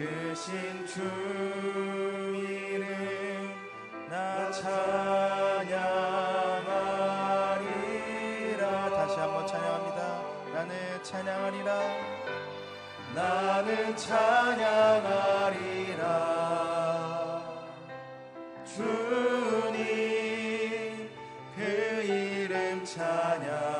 그신 주 이름 나 찬양하리라. 다시 한번 찬양합니다. 나는 찬양하리라. 나는 찬양하리라. 주님 그 이름 찬양.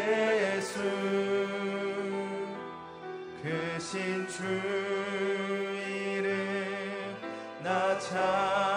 크신 주 이름 나찬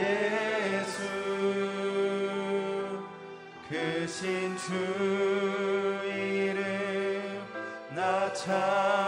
예수 그신주 이름 나찬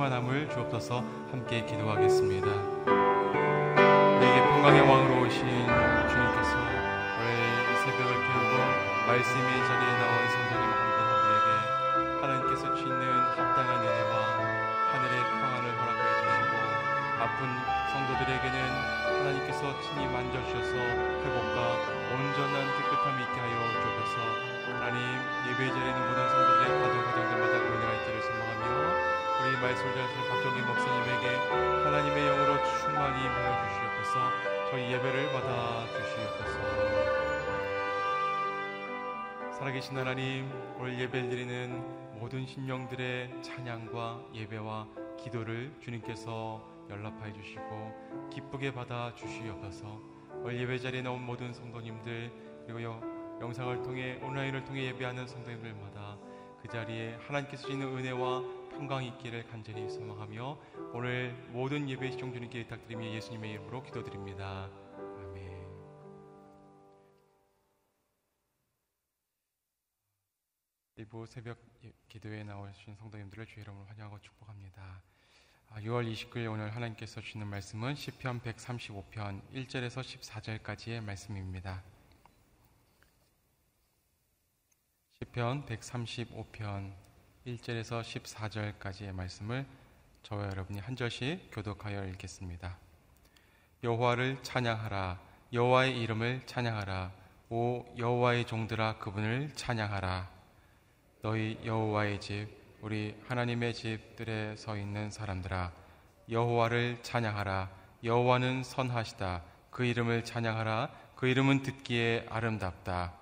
충만함을 주옵소서. 함께 기도하겠습니다. 우리에게 평강의 왕으로 오신 주님께서 오늘 이 새벽을 깨우고 말씀의 자리에 나온 성도님 한 분에게 하나님께서 주시는 합당한 은혜와 하늘의 평안을 허락해 주시고 아픈 성도들에게는 하나님께서 친히 만져주셔서 회복과 온전한 깨끗함이 있게 하여 주옵소서 하나님 예배 자리에 있는 모든 성도들의 가족 가정들마다 은혜가 우리 말씀을 전하시는 박정희 목사님에게 하나님의 영으로 충만히 임하여 주시옵소서. 저희 예배를 받아 주시옵소서. 살아계신 하나님 오늘 예배를 드리는 모든 신령들의 찬양과 예배와 기도를 주님께서 연락하여 주시고 기쁘게 받아 주시옵소서. 오늘 예배 자리에 나온 모든 성도님들 그리고 영상을 통해 온라인을 통해 예배하는 성도님들마다 그 자리에 하나님께서 주시는 은혜와 평강이 있기를 간절히 소망하며 오늘 모든 예배 시청 주님께 부탁드리며 예수님의 이름으로 기도드립니다. 일부 새벽 기도에 나오신 성도님들을 주의 이름으로 환영하고 축복합니다. 6월 아, 29일 오늘 하나님께서 주시는 말씀은 시편 135편 1절에서 14절까지의 말씀입니다. 시편 135편 1절에서 14절까지의 말씀을 저와 여러분이 한 절씩 교독하여 읽겠습니다. 여호와를 찬양하라. 여호와의 이름을 찬양하라. 오 여호와의 종들아 그분을 찬양하라. 너희 여호와의 집 우리 하나님의 집들에 서 있는 사람들아 여호와를 찬양하라. 여호와는 선하시다. 그 이름을 찬양하라. 그 이름은 듣기에 아름답다.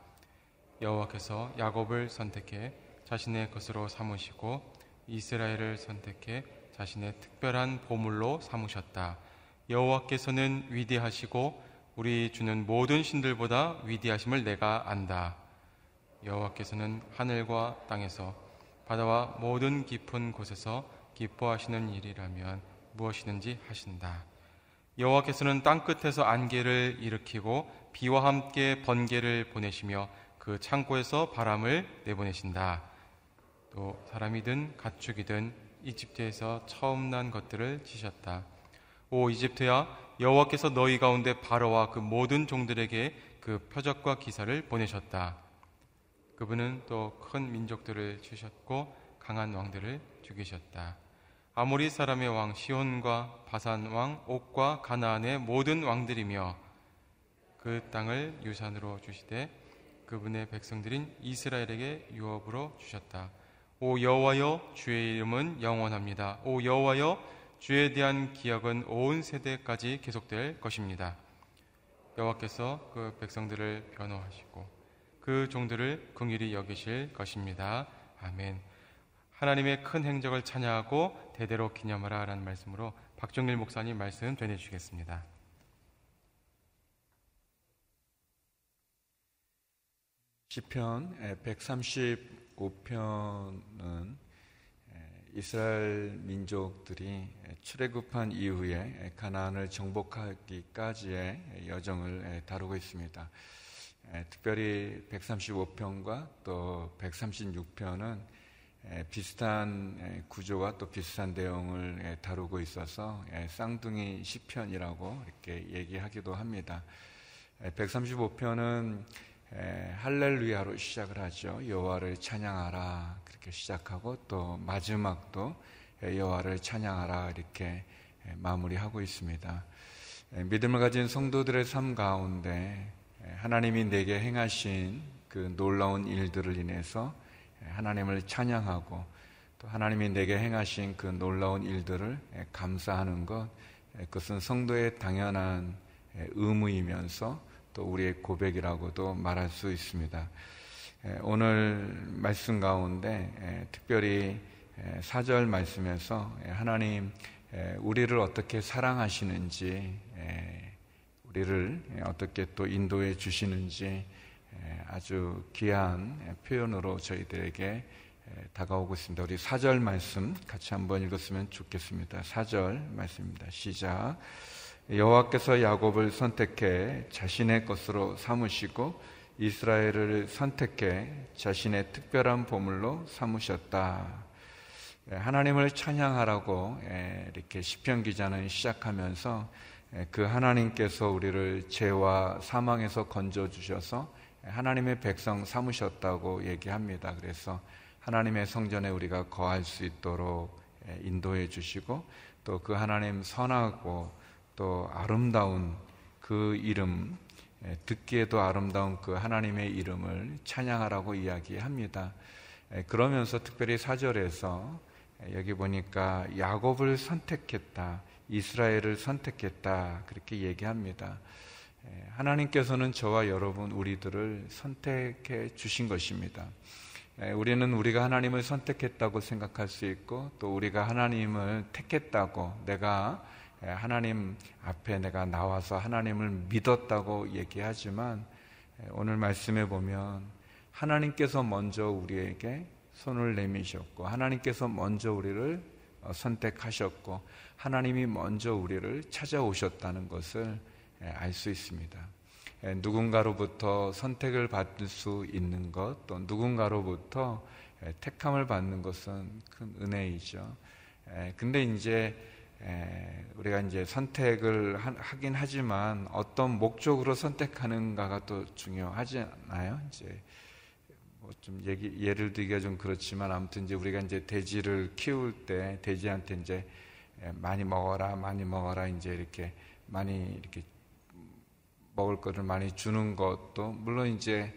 여호와께서 야곱을 선택해 자신의 것으로 삼으시고 이스라엘을 선택해 자신의 특별한 보물로 삼으셨다 여호와께서는 위대하시고 우리 주는 모든 신들보다 위대하심을 내가 안다 여호와께서는 하늘과 땅에서 바다와 모든 깊은 곳에서 기뻐하시는 일이라면 무엇이든지 하신다. 여호와께서는 땅 끝에서 안개를 일으키고 비와 함께 번개를 보내시며 그 창고에서 바람을 내보내신다. 또 사람이든 가축이든 이집트에서 처음 난 것들을 지셨다. 오 이집트야 여호와께서 너희 가운데 바로와 그 모든 종들에게 그 표적과 기사를 보내셨다. 그분은 또 큰 민족들을 주셨고 강한 왕들을 죽이셨다. 아모리 사람의 왕 시온과 바산 왕 옥과 가나안의 모든 왕들이며 그 땅을 유산으로 주시되 그분의 백성들인 이스라엘에게 유업으로 주셨다. 오 여호와여 주의 이름은 영원합니다. 오 여호와여 주에 대한 기억은 온 세대까지 계속될 것입니다. 여호와께서 그 백성들을 변호하시고 그 종들을 긍휼히 여기실 것입니다. 아멘. 하나님의 큰 행적을 찬양하고 대대로 기념하라 라는 말씀으로 박정일 목사님 말씀 전해 주시겠습니다. 시편 135편은 이스라엘 민족들이 출애굽한 이후에 가나안을 정복하기까지의 여정을 다루고 있습니다. 특별히 135편과 또 136편은 비슷한 구조와 또 비슷한 내용을 다루고 있어서 쌍둥이 시편이라고 이렇게 얘기하기도 합니다. 135편은 할렐루야로 시작을 하죠. 여호와를 찬양하라 그렇게 시작하고 또 마지막도 여호와를 찬양하라 이렇게 마무리하고 있습니다. 믿음을 가진 성도들의 삶 가운데 하나님이 내게 행하신 그 놀라운 일들을 인해서 하나님을 찬양하고 또 하나님이 내게 행하신 그 놀라운 일들을 감사하는 것 그것은 성도의 당연한 의무이면서 또 우리의 고백이라고도 말할 수 있습니다. 오늘 말씀 가운데 특별히 사절 말씀에서 하나님 우리를 어떻게 사랑하시는지 우리를 어떻게 또 인도해 주시는지 아주 귀한 표현으로 저희들에게 다가오고 있습니다. 우리 4절 말씀 같이 한번 읽었으면 좋겠습니다. 4절 말씀입니다. 시작. 여호와께서 야곱을 선택해 자신의 것으로 삼으시고 이스라엘을 선택해 자신의 특별한 보물로 삼으셨다. 예, 하나님을 찬양하라고 예, 이렇게 시편 기자는 시작하면서 예, 그 하나님께서 우리를 죄와 사망에서 건져 주셔서 하나님의 백성 삼으셨다고 얘기합니다. 그래서 하나님의 성전에 우리가 거할 수 있도록 인도해 주시고 또 그 하나님 선하고 또 아름다운 그 이름 듣기에도 아름다운 그 하나님의 이름을 찬양하라고 이야기합니다. 그러면서 특별히 사절에서 여기 보니까 야곱을 선택했다. 이스라엘을 선택했다. 그렇게 얘기합니다. 하나님께서는 저와 여러분 우리들을 선택해 주신 것입니다. 우리는 우리가 하나님을 선택했다고 생각할 수 있고 또 우리가 하나님을 택했다고 내가 하나님 앞에 내가 나와서 하나님을 믿었다고 얘기하지만 오늘 말씀에 보면 하나님께서 먼저 우리에게 손을 내미셨고 하나님께서 먼저 우리를 어, 선택하셨고 하나님이 먼저 우리를 찾아오셨다는 것을 알 수 있습니다. 누군가로부터 선택을 받을 수 있는 것, 또 누군가로부터 택함을 받는 것은 큰 은혜이죠. 근데 이제 우리가 이제 선택을 하긴 하지만 어떤 목적으로 선택하는가가 또 중요하잖아요. 이제 뭐 좀 얘기 예를 들기가 좀 그렇지만 아무튼 이제 우리가 이제 돼지를 키울 때 돼지한테 이제 많이 먹어라 많이 먹어라 이제 이렇게 많이 이렇게 먹을 거를 많이 주는 것도 물론 이제,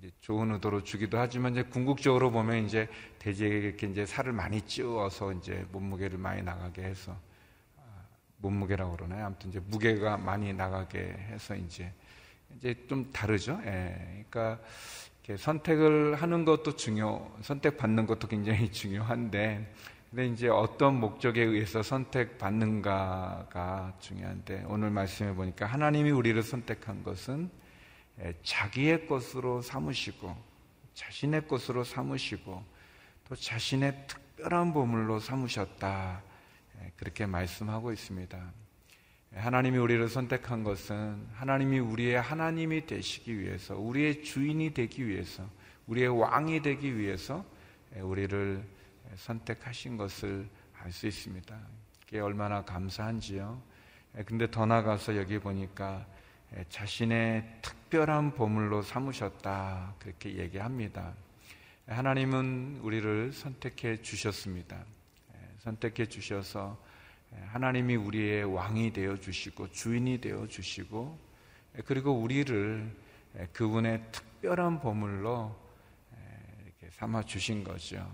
이제 좋은 의도로 주기도 하지만 이제 궁극적으로 보면 이제 돼지에게 이제 살을 많이 찌워서 이제 몸무게를 많이 나가게 해서 아, 몸무게라고 그러나요? 아무튼 이제 무게가 많이 나가게 해서 이제 이제 좀 다르죠. 예. 그러니까 선택을 하는 것도 중요, 선택받는 것도 굉장히 중요한데, 근데 이제 어떤 목적에 의해서 선택받는가가 중요한데, 오늘 말씀해 보니까 하나님이 우리를 선택한 것은 자기의 것으로 삼으시고, 자신의 것으로 삼으시고, 또 자신의 특별한 보물로 삼으셨다. 그렇게 말씀하고 있습니다. 하나님이 우리를 선택한 것은 하나님이 우리의 하나님이 되시기 위해서, 우리의 주인이 되기 위해서, 우리의 왕이 되기 위해서 우리를 선택하신 것을 알 수 있습니다. 그게 얼마나 감사한지요. 근데 더 나가서 여기 보니까 자신의 특별한 보물로 삼으셨다. 그렇게 얘기합니다. 하나님은 우리를 선택해 주셨습니다. 선택해 주셔서 하나님이 우리의 왕이 되어 주시고 주인이 되어 주시고 그리고 우리를 그분의 특별한 보물로 이렇게 삼아 주신 거죠.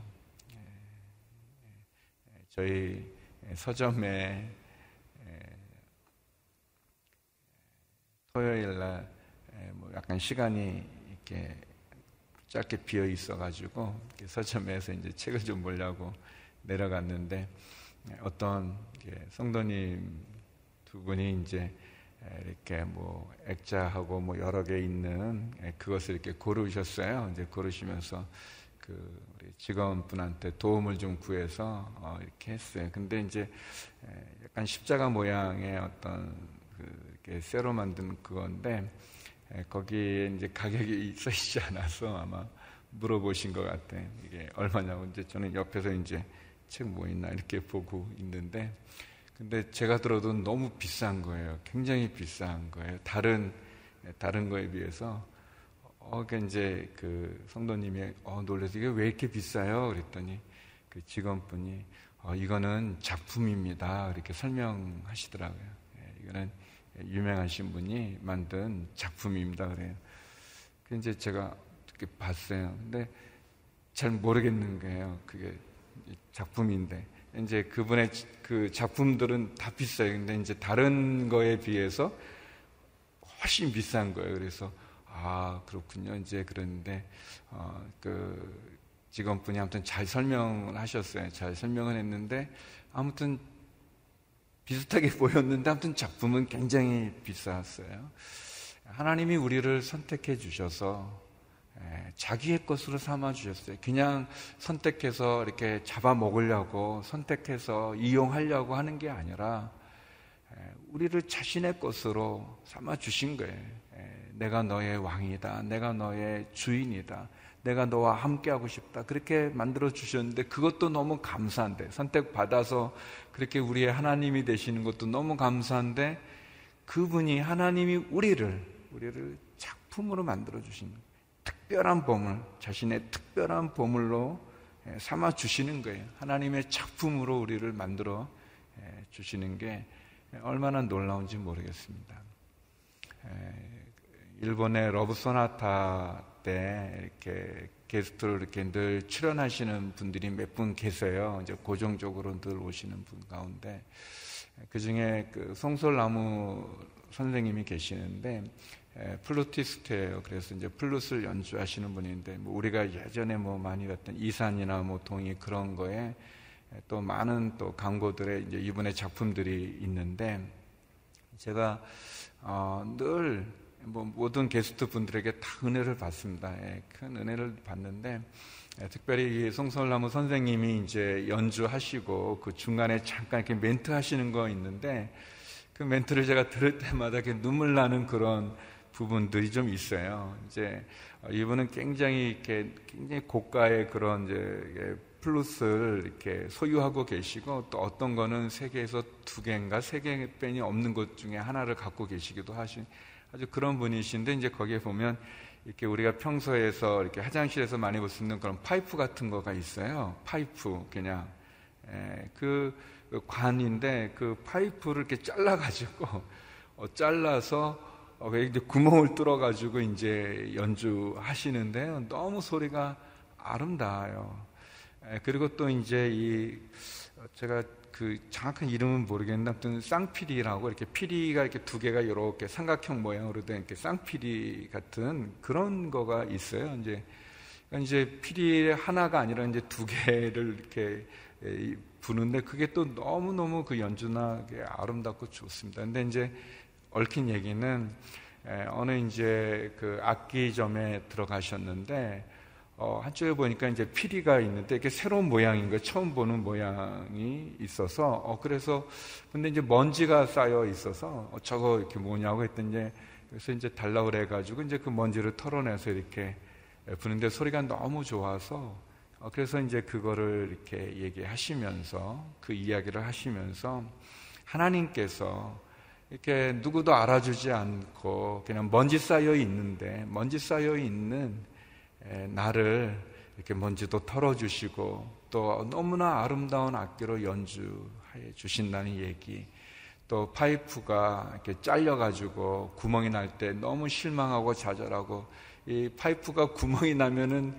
저희 서점에 토요일 날 뭐 약간 시간이 이렇게 짧게 비어 있어가지고 서점에서 이제 책을 좀 보려고 내려갔는데 어떤 성도님 두 분이 이제 이렇게 뭐 액자하고 뭐 여러 개 있는 그것을 이렇게 고르셨어요. 이제 고르시면서 그 우리 직원분한테 도움을 좀 구해서 어 이렇게 했어요. 근데 이제 약간 십자가 모양의 어떤 그 쇠로 만든 그건데 거기에 이제 가격이 써 있지 않아서 아마 물어보신 것 같아요. 이게 얼마냐고 이제 저는 옆에서 이제 책 뭐 있나 이렇게 보고 있는데 근데 제가 들어도 너무 비싼 거예요. 굉장히 비싼 거예요. 다른 다른 거에 비해서 어, 그 이제 그 성도님이 어, 놀래서 이게 왜 이렇게 비싸요? 그랬더니 그 직원분이 어, 이거는 작품입니다. 이렇게 설명하시더라고요. 예, 이거는 유명하신 분이 만든 작품입니다. 그래요. 그 이제 제가 이렇게 봤어요. 근데 잘 모르겠는 거예요. 그게 작품인데. 이제 그분의 그 작품들은 다 비싸요. 근데 이제 다른 거에 비해서 훨씬 비싼 거예요. 그래서 아 그렇군요. 이제 그랬는데 어, 그 직원분이 아무튼 잘 설명을 하셨어요. 잘 설명을 했는데 아무튼 비슷하게 보였는데 아무튼 작품은 굉장히 비쌌어요. 하나님이 우리를 선택해 주셔서 자기의 것으로 삼아 주셨어요. 그냥 선택해서 이렇게 잡아 먹으려고 선택해서 이용하려고 하는 게 아니라 우리를 자신의 것으로 삼아 주신 거예요. 내가 너의 왕이다. 내가 너의 주인이다. 내가 너와 함께하고 싶다. 그렇게 만들어 주셨는데 그것도 너무 감사한데 선택받아서 그렇게 우리의 하나님이 되시는 것도 너무 감사한데 그분이 하나님이 우리를 우리를 작품으로 만들어 주신 특별한 보물, 자신의 특별한 보물로 삼아 주시는 거예요. 하나님의 작품으로 우리를 만들어 주시는 게 얼마나 놀라운지 모르겠습니다. 일본의 러브 소나타 때 이렇게 게스트로 이렇게 늘 출연하시는 분들이 몇 분 계세요. 이제 고정적으로 늘 오시는 분 가운데 그 중에 그 송솔나무 선생님이 계시는데 플루티스트예요. 그래서 이제 플룻을 연주하시는 분인데 뭐 우리가 예전에 뭐 많이 봤던 이산이나 뭐 동이 그런 거에 또 많은 또 광고들의 이제 이분의 작품들이 있는데 제가 어, 늘 뭐 모든 게스트 분들에게 다 은혜를 받습니다. 예, 큰 은혜를 받는데 예, 특별히 송설나무 선생님이 이제 연주하시고 그 중간에 잠깐 이렇게 멘트 하시는 거 있는데 그 멘트를 제가 들을 때마다 이렇게 눈물 나는 그런 부분들이 좀 있어요. 이제 이분은 굉장히 이렇게 굉장히 고가의 그런 이제 플루트를 이렇게 소유하고 계시고 또 어떤 거는 세계에서 두 개인가 세 개뿐이 없는 것 중에 하나를 갖고 계시기도 하신 아주 그런 분이신데 이제 거기에 보면 이렇게 우리가 평소에서 이렇게 화장실에서 많이 있는 그런 파이프 같은 거가 있어요. 파이프 그냥 에, 그 관인데 그 파이프를 이렇게 잘라가지고 어, 잘라서 어, 이제 구멍을 뚫어가지고 이제 연주하시는데요. 너무 소리가 아름다워요. 에, 그리고 또 이제 이 제가 그 정확한 이름은 모르겠는데 아무튼 쌍피리라고 이렇게 피리가 이렇게 두 개가 이렇게 삼각형 모양으로 된 이렇게 쌍피리 같은 그런 거가 있어요. 이제 그러니까 이제 피리 하나가 아니라 이제 두 개를 이렇게 부는데 그게 또 너무 너무 그 연주나 아름답고 좋습니다. 근데 이제 얽힌 얘기는 어느 이제 그 악기점에 들어가셨는데 어, 한쪽에 보니까 이제 피리가 있는데 이게 새로운 모양인 거 처음 보는 모양이 있어서. 어, 그래서 근데 이제 먼지가 쌓여 있어서 어, 저거 이렇게 뭐냐고 했더니 그래서 이제 달라 그래 가지고 이제 그 먼지를 털어내서 이렇게 부는데 소리가 너무 좋아서 어, 그래서 이제 그거를 이렇게 얘기하시면서 그 이야기를 하시면서 하나님께서 이렇게 누구도 알아주지 않고 그냥 먼지 쌓여 있는데 먼지 쌓여 있는 나를 이렇게 먼지도 털어주시고 또 너무나 아름다운 악기로 연주해 주신다는 얘기 또 파이프가 이렇게 잘려가지고 구멍이 날 때 너무 실망하고 좌절하고 이 파이프가 구멍이 나면은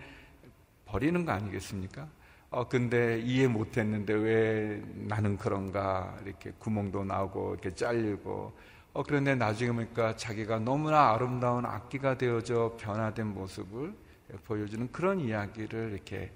버리는 거 아니겠습니까? 어, 근데 이해 못 했는데 왜 나는 그런가? 이렇게 구멍도 나고, 이렇게 잘리고. 어, 그런데 나중에 보니까 자기가 너무나 아름다운 악기가 되어져 변화된 모습을 보여주는 그런 이야기를 이렇게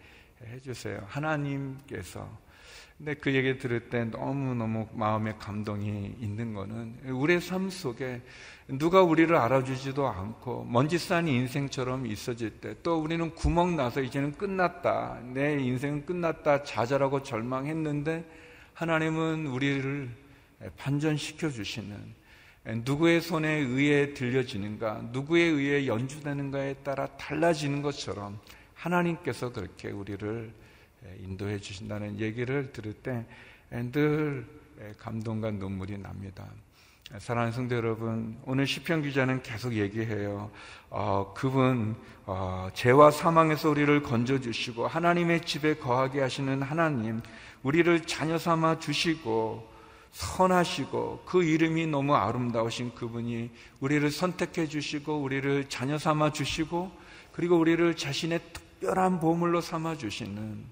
해주세요. 하나님께서. 근데 그 얘기 들을 때 너무너무 마음에 감동이 있는 거는 우리의 삶 속에 누가 우리를 알아주지도 않고 먼지 쌓인 인생처럼 있어질 때 또 우리는 구멍 나서 이제는 끝났다. 내 인생은 끝났다. 좌절하고 절망했는데 하나님은 우리를 반전시켜 주시는 누구의 손에 의해 들려지는가, 누구에 의해 연주되는가에 따라 달라지는 것처럼 하나님께서 그렇게 우리를 인도해 주신다는 얘기를 들을 때 늘 감동과 눈물이 납니다. 사랑하는 성도 여러분, 오늘 시편 기자는 계속 얘기해요. 어, 그분 어, 죄와 사망에서 우리를 건져 주시고 하나님의 집에 거하게 하시는 하나님, 우리를 자녀 삼아 주시고 선하시고 그 이름이 너무 아름다우신 그분이 우리를 선택해 주시고 우리를 자녀 삼아 주시고 그리고 우리를 자신의 특별한 보물로 삼아 주시는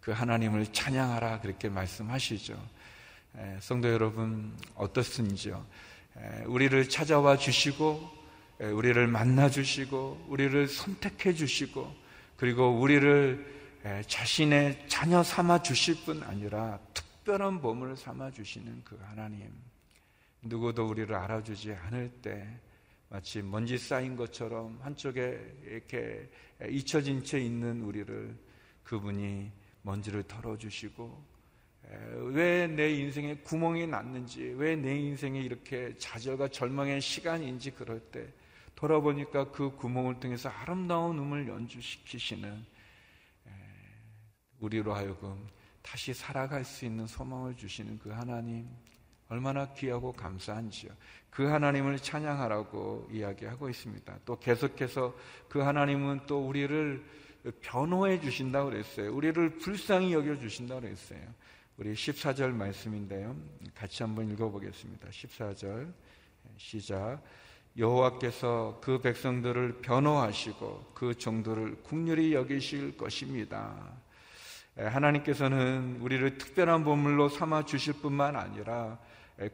그 하나님을 찬양하라 그렇게 말씀하시죠. 성도 여러분 어떻습니까? 우리를 찾아와 주시고 우리를 만나 주시고 우리를 선택해 주시고 그리고 우리를 자신의 자녀 삼아 주실 뿐 아니라 특 별한 보물을 삼아 주시는 그 하나님. 누구도 우리를 알아주지 않을 때 마치 먼지 쌓인 것처럼 한쪽에 이렇게 잊혀진 채 있는 우리를 그분이 먼지를 털어주시고 왜 내 인생에 구멍이 났는지 왜 내 인생에 이렇게 좌절과 절망의 시간인지 그럴 때 돌아보니까 그 구멍을 통해서 아름다운 음을 연주시키시는 우리로 하여금 다시 살아갈 수 있는 소망을 주시는 그 하나님 얼마나 귀하고 감사한지요. 그 하나님을 찬양하라고 이야기하고 있습니다. 또 계속해서 그 하나님은 또 우리를 변호해 주신다고 그랬어요. 우리를 불쌍히 여겨 주신다고 그랬어요. 우리 14절 말씀인데요. 같이 한번 읽어보겠습니다. 14절 시작. 여호와께서 그 백성들을 변호하시고 그 정도를 국률이 여기실 것입니다. 하나님께서는 우리를 특별한 보물로 삼아 주실 뿐만 아니라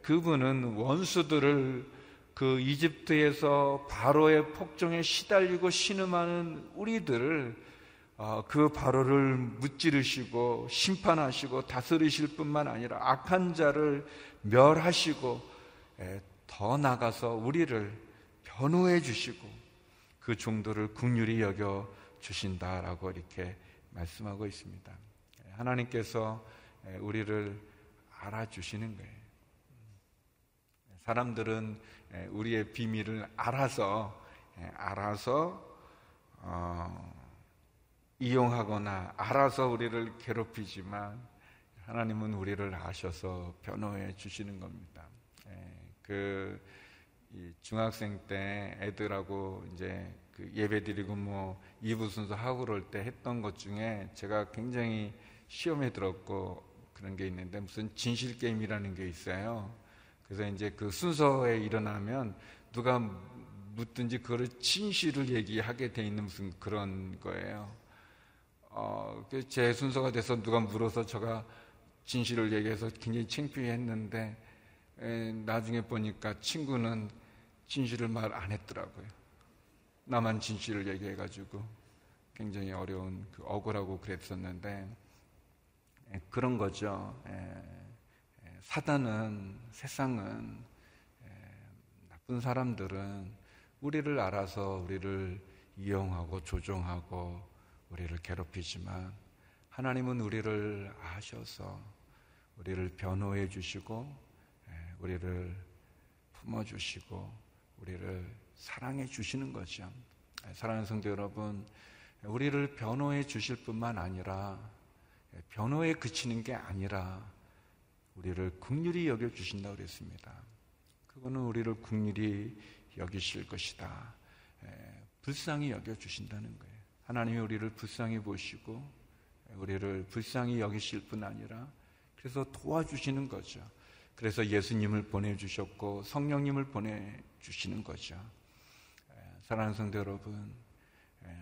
그분은 원수들을 그 이집트에서 바로의 폭정에 시달리고 신음하는 우리들을 어, 그 바로를 무찌르시고 심판하시고 다스리실 뿐만 아니라 악한 자를 멸하시고 더 나가서 우리를 변호해 주시고 그 종도를 국률이 여겨 주신다라고 이렇게 말씀하고 있습니다. 하나님께서 우리를 알아주시는 거예요. 사람들은 우리의 비밀을 알아서 알아서 어, 이용하거나 알아서 우리를 괴롭히지만 하나님은 우리를 아셔서 변호해 주시는 겁니다. 그 중학생 때 애들하고 이제 그 예배 드리고 뭐 이부 순서 하고 그럴 때 했던 것 중에 제가 굉장히 시험에 들었고 그런 게 있는데 무슨 진실 게임이라는 게 있어요. 그래서 이제 그 순서에 일어나면 누가 묻든지 그거를 진실을 얘기하게 돼 있는 무슨 그런 거예요. 어, 그제 순서가 돼서 누가 물어서 제가 진실을 얘기해서 굉장히 창피했는데 에, 나중에 보니까 친구는 진실을 말 안 했더라고요. 나만 진실을 얘기해가지고 굉장히 어려운 그 억울하고 그랬었는데 에, 그런 거죠. 에, 사단은 세상은 나쁜 사람들은 우리를 알아서 우리를 이용하고 조종하고 우리를 괴롭히지만 하나님은 우리를 아셔서 우리를 변호해 주시고 우리를 품어 주시고 우리를 사랑해 주시는 거죠. 사랑하는 성도 여러분, 우리를 변호해 주실 뿐만 아니라 변호에 그치는 게 아니라 우리를 국률이 여겨 주신다고 그랬습니다. 그거는 우리를 국률이 여기실 것이다. 불쌍히 여겨 주신다는 거예요. 하나님이 우리를 불쌍히 보시고 우리를 불쌍히 여기실 뿐 아니라 그래서 도와주시는 거죠. 그래서 예수님을 보내주셨고 성령님을 보내주시는 거죠. 사랑하는 성도 여러분,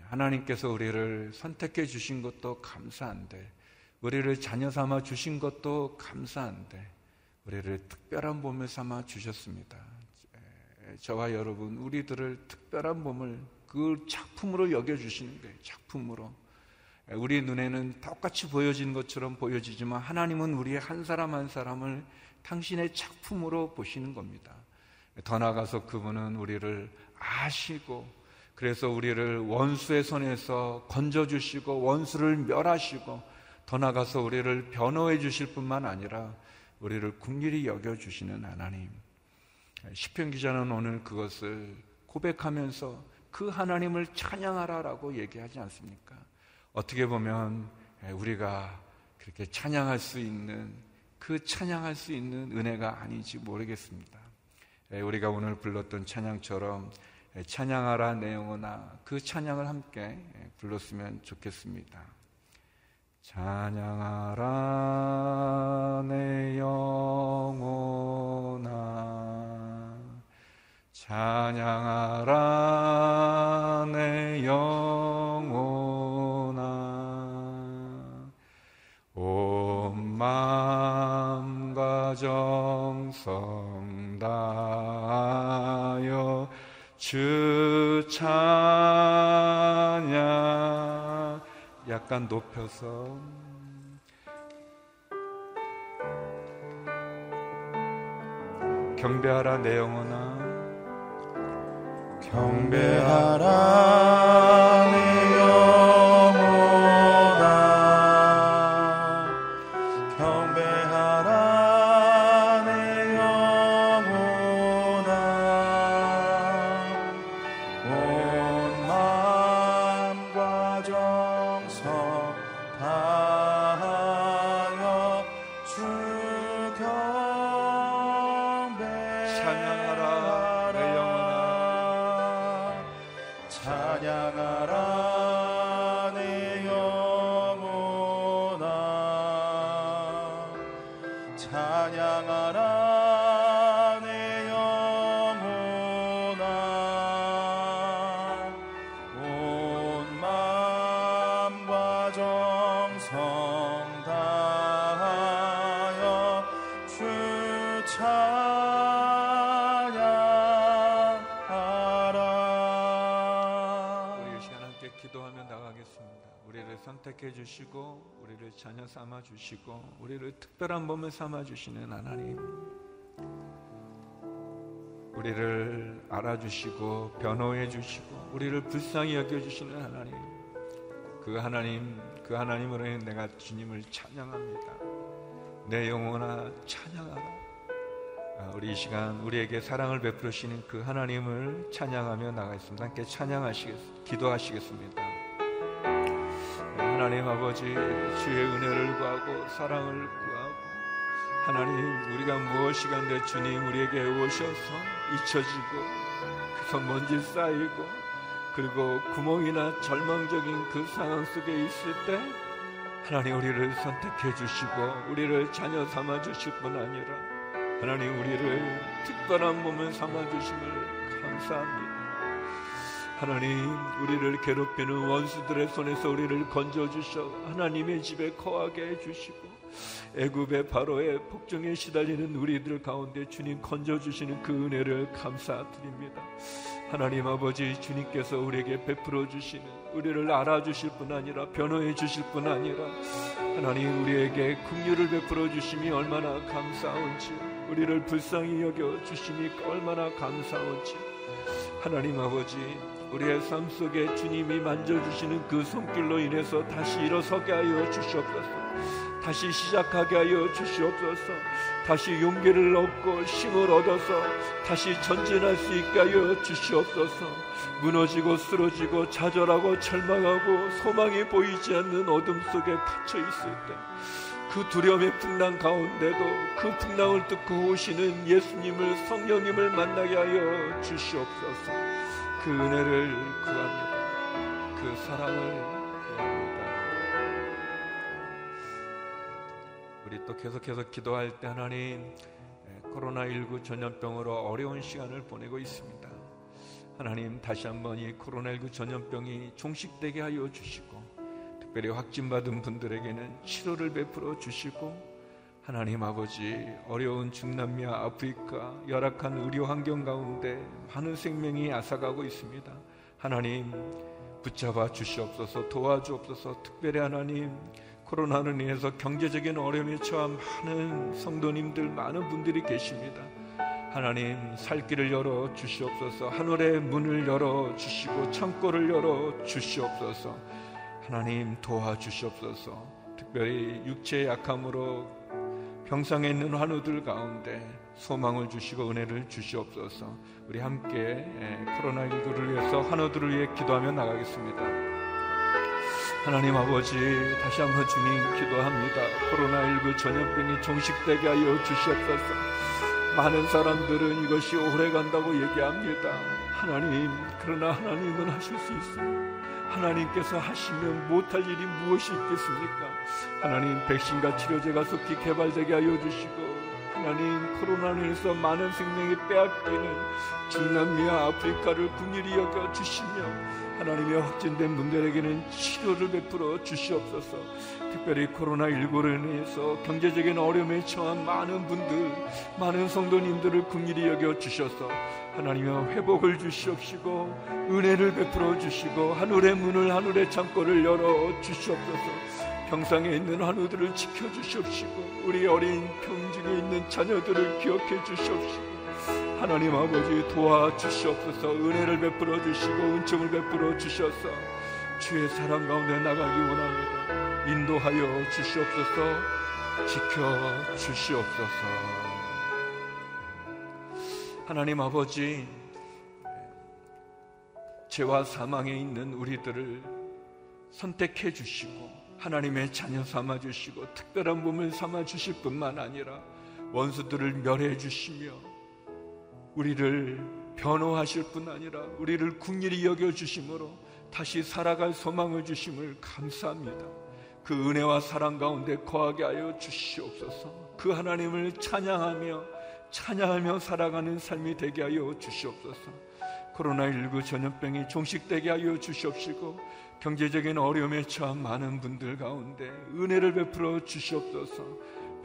하나님께서 우리를 선택해 주신 것도 감사한데 우리를 자녀 삼아 주신 것도 감사한데 우리를 특별한 몸을 삼아 주셨습니다. 저와 여러분 우리들을 특별한 몸을 그 작품으로 여겨 주시는 거예요. 작품으로. 우리 눈에는 똑같이 보여지는 것처럼 보여지지만 하나님은 우리의 한 사람 한 사람을 당신의 작품으로 보시는 겁니다. 더 나아가서 그분은 우리를 아시고 그래서 우리를 원수의 손에서 건져주시고 원수를 멸하시고 더 나아가서 우리를 변호해 주실 뿐만 아니라 우리를 국리히 여겨 주시는 하나님. 시편 기자는 오늘 그것을 고백하면서 그 하나님을 찬양하라라고 얘기하지 않습니까? 어떻게 보면 우리가 그렇게 찬양할 수 있는 그 찬양할 수 있는 은혜가 아닌지 모르겠습니다. 우리가 오늘 불렀던 찬양처럼 찬양하라 내 영혼아 그 찬양을 함께 불렀으면 좋겠습니다. 찬양하라 내 영혼아. 찬양하라 내 영혼아. 온 마음과 정성 다하여 주찬 약간 높여서. 경배하라 내 영혼아. 경배하라 내 영혼아 찬양하라 자녀 삼아 주시고 우리를 특별한 몸을 삼아 주시는 하나님. 우리를 알아주시고 변호해 주시고 우리를 불쌍히 여겨 주시는 하나님. 그 하나님 그 하나님으로 인해 내가 주님을 찬양합니다. 내 영혼아 찬양하라. 아, 우리 이 시간 우리에게 사랑을 베풀으시는 그 하나님을 찬양하며 나가겠습니다. 함께 찬양하시겠습니다. 기도하시겠습니다. 네, 하나님 아버지 주의 은혜를 구하고 사랑을 구하고 하나님 우리가 무엇이가 내 주님 우리에게 오셔서 잊혀지고 그래서 먼지 쌓이고 그리고 구멍이나 절망적인 그 상황 속에 있을 때 하나님 우리를 선택해 주시고 우리를 자녀 삼아 주실 뿐 아니라 하나님 우리를 특별한 몸을 삼아 주심을 감사합니다. 하나님 우리를 괴롭히는 원수들의 손에서 우리를 건져 주셔 하나님의 집에 거하게 해 주시고 애굽의 바로의 폭정에 시달리는 우리들 가운데 주님 건져 주시는 그 은혜를 감사드립니다. 하나님 아버지 주님께서 우리에게 베풀어 주시는 우리를 알아주실 뿐 아니라 변호해 주실 뿐 아니라 하나님 우리에게 긍휼을 베풀어 주심이 얼마나 감사한지 우리를 불쌍히 여겨 주심이 얼마나 감사한지 하나님 아버지 우리의 삶 속에 주님이 만져주시는 그 손길로 인해서 다시 일어서게 하여 주시옵소서. 다시 시작하게 하여 주시옵소서. 다시 용기를 얻고 힘을 얻어서 다시 전진할 수 있게 하여 주시옵소서. 무너지고 쓰러지고 좌절하고 절망하고 소망이 보이지 않는 어둠 속에 갇혀 있을 때 그 두려움의 풍랑 가운데도 그 풍랑을 뚫고 오시는 예수님을 성령님을 만나게 하여 주시옵소서 그 은혜를 구합니다 그 사랑을 구합니다 우리 또 계속해서 기도할 때 하나님 코로나19 전염병으로 어려운 시간을 보내고 있습니다. 하나님 다시 한번 이 코로나19 전염병이 종식되게 하여 주시고 특별히 확진받은 분들에게는 치료를 베풀어 주시고 하나님 아버지 어려운 중남미와 아프리카 열악한 의료 환경 가운데 많은 생명이 앗아가고 있습니다. 하나님 붙잡아 주시옵소서 도와주옵소서 특별히 하나님 코로나로 인해서 경제적인 어려움에 처한 많은 성도님들 많은 분들이 계십니다. 하나님 살 길을 열어 주시옵소서 하늘의 문을 열어 주시고 창고를 열어 주시옵소서 하나님 도와 주시옵소서 특별히 육체의 약함으로 병상에 있는 환우들 가운데 소망을 주시고 은혜를 주시옵소서. 우리 함께 코로나19를 위해서 환우들을 위해 기도하며 나가겠습니다. 하나님 아버지 다시 한번 주님 기도합니다. 코로나19 전염병이 종식되게 하여 주시옵소서. 많은 사람들은 이것이 오래 간다고 얘기합니다 하나님 그러나 하나님은 하실 수 있습니다 하나님께서 하시면 못할 일이 무엇이 있겠습니까? 하나님 백신과 치료제가 속히 개발되게 하여 주시고 하나님 코로나로 인해서 많은 생명이 빼앗기는 중남미와 아프리카를 궁일히 여겨 주시며 하나님의 확진된 분들에게는 치료를 베풀어 주시옵소서. 특별히 코로나19로 인해서 경제적인 어려움에 처한 많은 분들 많은 성도님들을 궁일히 여겨 주셔서 하나님의 회복을 주시옵시고 은혜를 베풀어 주시고 하늘의 문을 하늘의 창고를 열어 주시옵소서. 평상에 있는 한우들을 지켜 주시옵시고 우리 어린 평중에 있는 자녀들을 기억해 주시옵시고 하나님 아버지 도와주시옵소서. 은혜를 베풀어 주시고 은총을 베풀어 주셔서 주의 사랑 가운데 나가기 원합니다. 인도하여 주시옵소서. 지켜 주시옵소서. 하나님 아버지 죄와 사망에 있는 우리들을 선택해 주시고 하나님의 자녀 삼아 주시고 특별한 몸을 삼아 주실 뿐만 아니라 원수들을 멸해 주시며 우리를 변호하실 뿐 아니라 우리를 국리히 여겨 주심으로 다시 살아갈 소망을 주심을 감사합니다. 그 은혜와 사랑 가운데 거하게 하여 주시옵소서. 그 하나님을 찬양하며 찬양하며 살아가는 삶이 되게 하여 주시옵소서. 코로나19 전염병이 종식되게 하여 주시옵시고 경제적인 어려움에 처한 많은 분들 가운데 은혜를 베풀어 주시옵소서.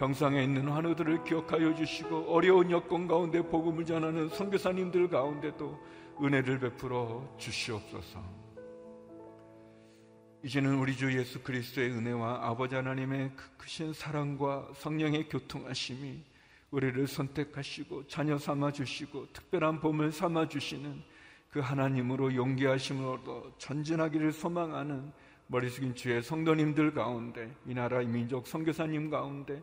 병상에 있는 환우들을 기억하여 주시고 어려운 여건 가운데 복음을 전하는 선교사님들 가운데도 은혜를 베풀어 주시옵소서. 이제는 우리 주 예수 그리스도의 은혜와 아버지 하나님의 그 크신 사랑과 성령의 교통하심이 우리를 선택하시고 자녀 삼아 주시고 특별한 봄을 삼아 주시는 그 하나님으로 용기하심으로 전진하기를 소망하는 머리 숙인 주의 성도님들 가운데 이 나라의 민족 선교사님 가운데